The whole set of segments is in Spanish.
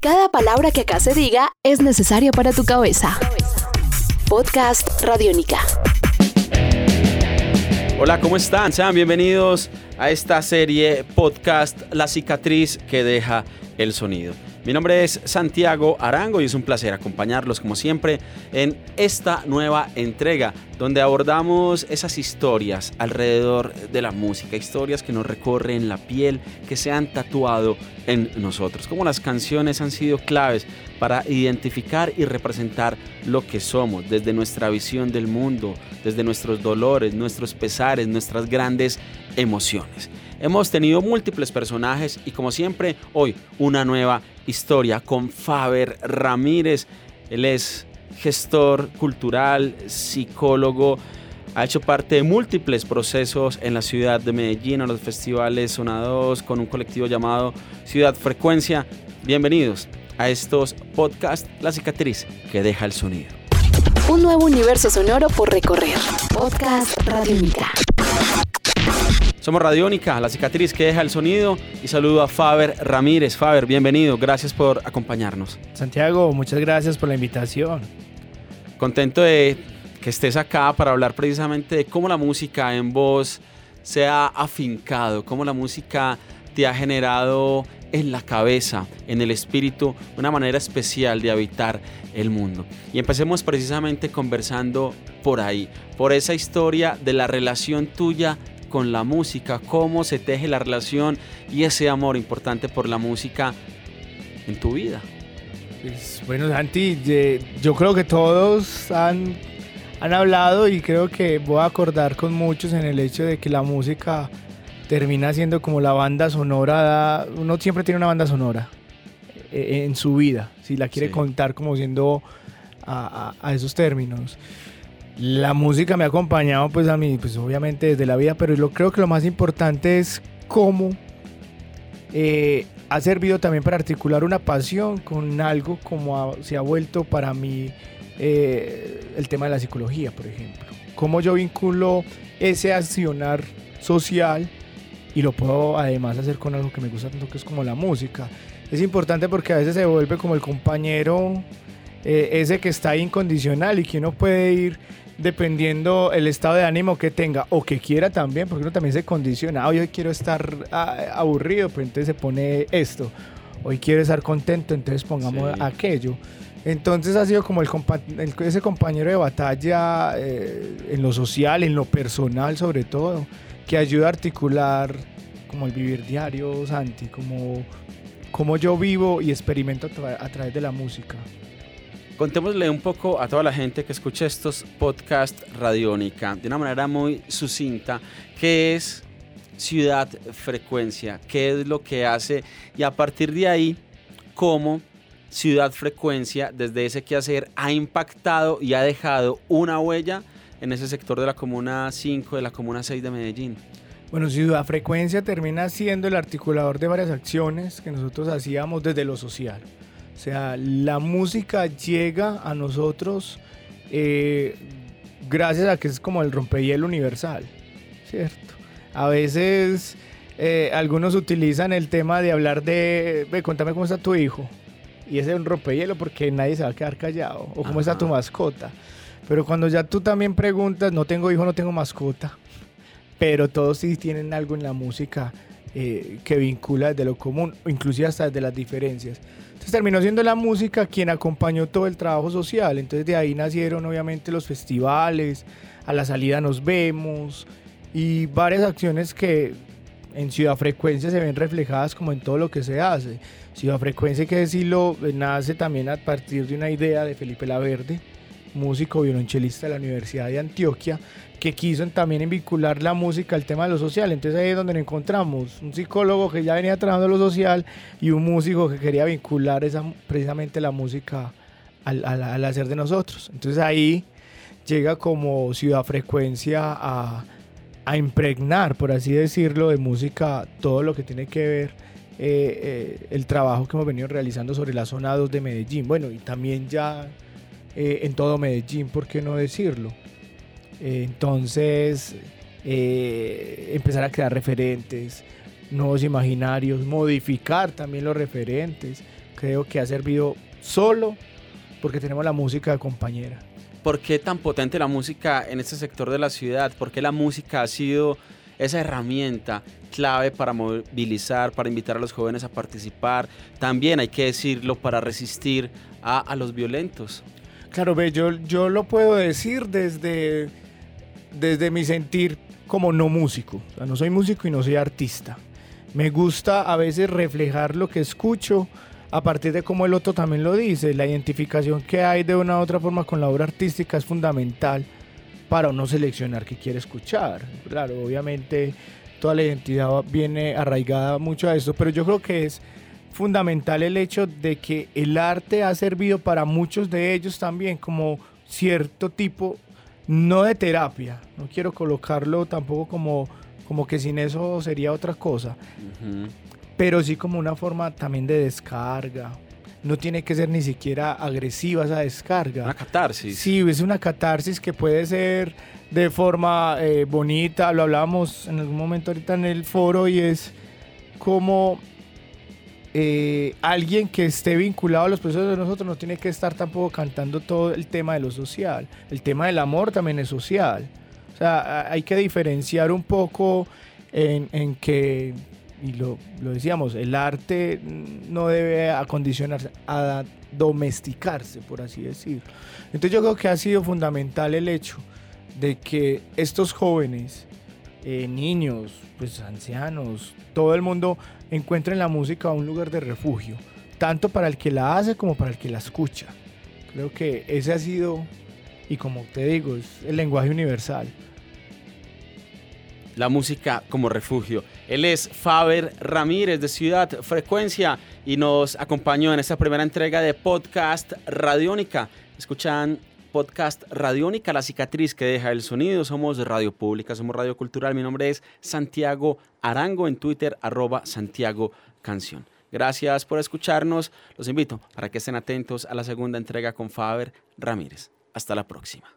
Cada palabra que acá se diga es necesaria para tu cabeza. Podcast Radiónica. Hola, ¿cómo están? Sean bienvenidos a esta serie podcast La cicatriz que deja el sonido. Mi nombre es Santiago Arango y es un placer acompañarlos como siempre en esta nueva entrega donde abordamos esas historias alrededor de la música, historias que nos recorren la piel, que se han tatuado en nosotros, como las canciones han sido claves para identificar y representar lo que somos desde nuestra visión del mundo, desde nuestros dolores, nuestros pesares, nuestras grandes emociones. Hemos tenido múltiples personajes y como siempre hoy una nueva historia con Faber Ramírez. Él es gestor cultural, psicólogo, ha hecho parte de múltiples procesos en la ciudad de Medellín, a los festivales sonados con un colectivo llamado Ciudad Frecuencia. Bienvenidos a estos podcasts La cicatriz que deja el sonido. Un nuevo universo sonoro por recorrer. Podcast Radiónica. Somos Radiónica, la cicatriz que deja el sonido y saludo a Faber Ramírez. Faber, bienvenido, gracias por acompañarnos. Santiago, muchas gracias por la invitación. Contento de que estés acá para hablar precisamente de cómo la música en voz se ha afincado, cómo la música te ha generado en la cabeza, en el espíritu, una manera especial de habitar el mundo. Y empecemos precisamente conversando por ahí, por esa historia de la relación tuya con la música, cómo se teje la relación y ese amor importante por la música en tu vida. Pues, bueno, Santi, yo creo que todos han, han hablado y creo que voy a acordar con muchos en el hecho de que la música termina siendo como la banda sonora, uno siempre tiene una banda sonora eh, en su vida, si la quiere contar como siendo a, a esos términos. La música me ha acompañado pues a mí, pues obviamente desde la vida, pero yo creo que lo más importante es cómo eh, ha servido también para articular una pasión con algo como se ha vuelto para mí eh, el tema de la psicología, por ejemplo. Cómo yo vinculo ese accionar social y lo puedo además hacer con algo que me gusta tanto que es como la música. Es importante porque a veces se vuelve como el compañero eh, ese que está incondicional y que uno puede ir dependiendo el estado de ánimo que tenga o que quiera también, porque uno también se condiciona. Hoy, hoy quiero estar ah, aburrido, pues entonces se pone esto. Hoy quiero estar contento, entonces pongamos aquello. Entonces ha sido como el, ese compañero de batalla eh, en lo social, en lo personal sobre todo, que ayuda a articular como el vivir diario, Santi, como, como yo vivo y experimento a través de la música. Contémosle un poco a toda la gente que escucha estos podcasts Radiónica de una manera muy sucinta, qué es Ciudad Frecuencia, qué es lo que hace y a partir de ahí, cómo Ciudad Frecuencia, desde ese quehacer, ha impactado y ha dejado una huella en ese sector de la Comuna 5, de la Comuna 6 de Medellín. Bueno, Ciudad Frecuencia termina siendo el articulador de varias acciones que nosotros hacíamos desde lo social. O sea, la música llega a nosotros eh, gracias a que es como el rompehielo universal, ¿cierto? A veces eh, algunos utilizan el tema de hablar de, ve, contame cómo está tu hijo. Y ese es un rompehielo porque nadie se va a quedar callado. O cómo está tu mascota. Pero cuando ya tú también preguntas, no tengo hijo, no tengo mascota. Pero todos sí tienen algo en la música eh, que vincula desde lo común, inclusive hasta desde las diferencias. Entonces terminó siendo la música quien acompañó todo el trabajo social. Entonces de ahí nacieron obviamente los festivales, a la salida nos vemos y varias acciones que en Ciudad Frecuencia se ven reflejadas como en todo lo que se hace. Ciudad Frecuencia, hay que decirlo, nace también a partir de una idea de Felipe Laverde, músico violonchelista de la Universidad de Antioquia, que quiso también vincular la música al tema de lo social. Entonces ahí es donde nos encontramos un psicólogo que ya venía trabajando lo social y un músico que quería vincular esa, precisamente la música al, al, hacer de nosotros. Entonces ahí llega como ciudad frecuencia a, a, impregnar, por así decirlo, de música todo lo que tiene que ver eh, eh, el trabajo que hemos venido realizando sobre la zona 2 de Medellín. Bueno, y también ya eh, en todo Medellín, ¿por qué no decirlo? entonces, eh, empezar a crear referentes, nuevos imaginarios, modificar también los referentes. Creo que ha servido solo porque tenemos la música de compañera. ¿Por qué tan potente la música en este sector de la ciudad? ¿Por qué la música ha sido esa herramienta clave para movilizar, para invitar a los jóvenes a participar? También hay que decirlo para resistir a, los violentos. Claro, ve, yo, yo lo puedo decir desde, desde mi sentir como no músico. No soy músico y no soy artista. Me gusta a veces reflejar lo que escucho a partir de cómo el otro también lo dice, la identificación que hay de una u otra forma con la obra artística es fundamental para uno seleccionar qué quiere escuchar. Claro, obviamente toda la identidad viene arraigada mucho a esto, pero yo creo que es fundamental el hecho de que el arte ha servido para muchos de ellos también como cierto tipo, no de terapia, no quiero colocarlo tampoco como, como que sin eso sería otra cosa, pero sí como una forma también de descarga. No tiene que ser ni siquiera agresiva esa descarga. Una catarsis. Sí, es una catarsis que puede ser de forma eh, bonita. Lo hablamos en algún momento ahorita en el foro y es como eh, alguien que esté vinculado a los procesos de nosotros no tiene que estar tampoco cantando todo el tema de lo social. El tema del amor también es social. O sea, hay que diferenciar un poco en, que y lo, lo, decíamos, el arte no debe acondicionarse, a domesticarse, por así decirlo. Entonces yo creo que ha sido fundamental el hecho de que estos jóvenes, eh, niños, pues ancianos, todo el mundo encuentren la música un lugar de refugio, tanto para el que la hace como para el que la escucha. Creo que ese ha sido, y como te digo, es el lenguaje universal la música como refugio. Él es Faber Ramírez de Ciudad Frecuencia y nos acompañó en esta primera entrega de podcast Radiónica. Escuchan podcast Radiónica, la cicatriz que deja el sonido. Somos Radio Pública, somos Radio Cultural. Mi nombre es Santiago Arango en Twitter, arroba Santiago Canción. Gracias por escucharnos. Los invito para que estén atentos a la segunda entrega con Faber Ramírez. Hasta la próxima.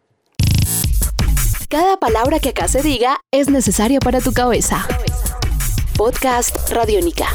Cada palabra que acá se diga es necesaria para tu cabeza. Podcast Radiónica.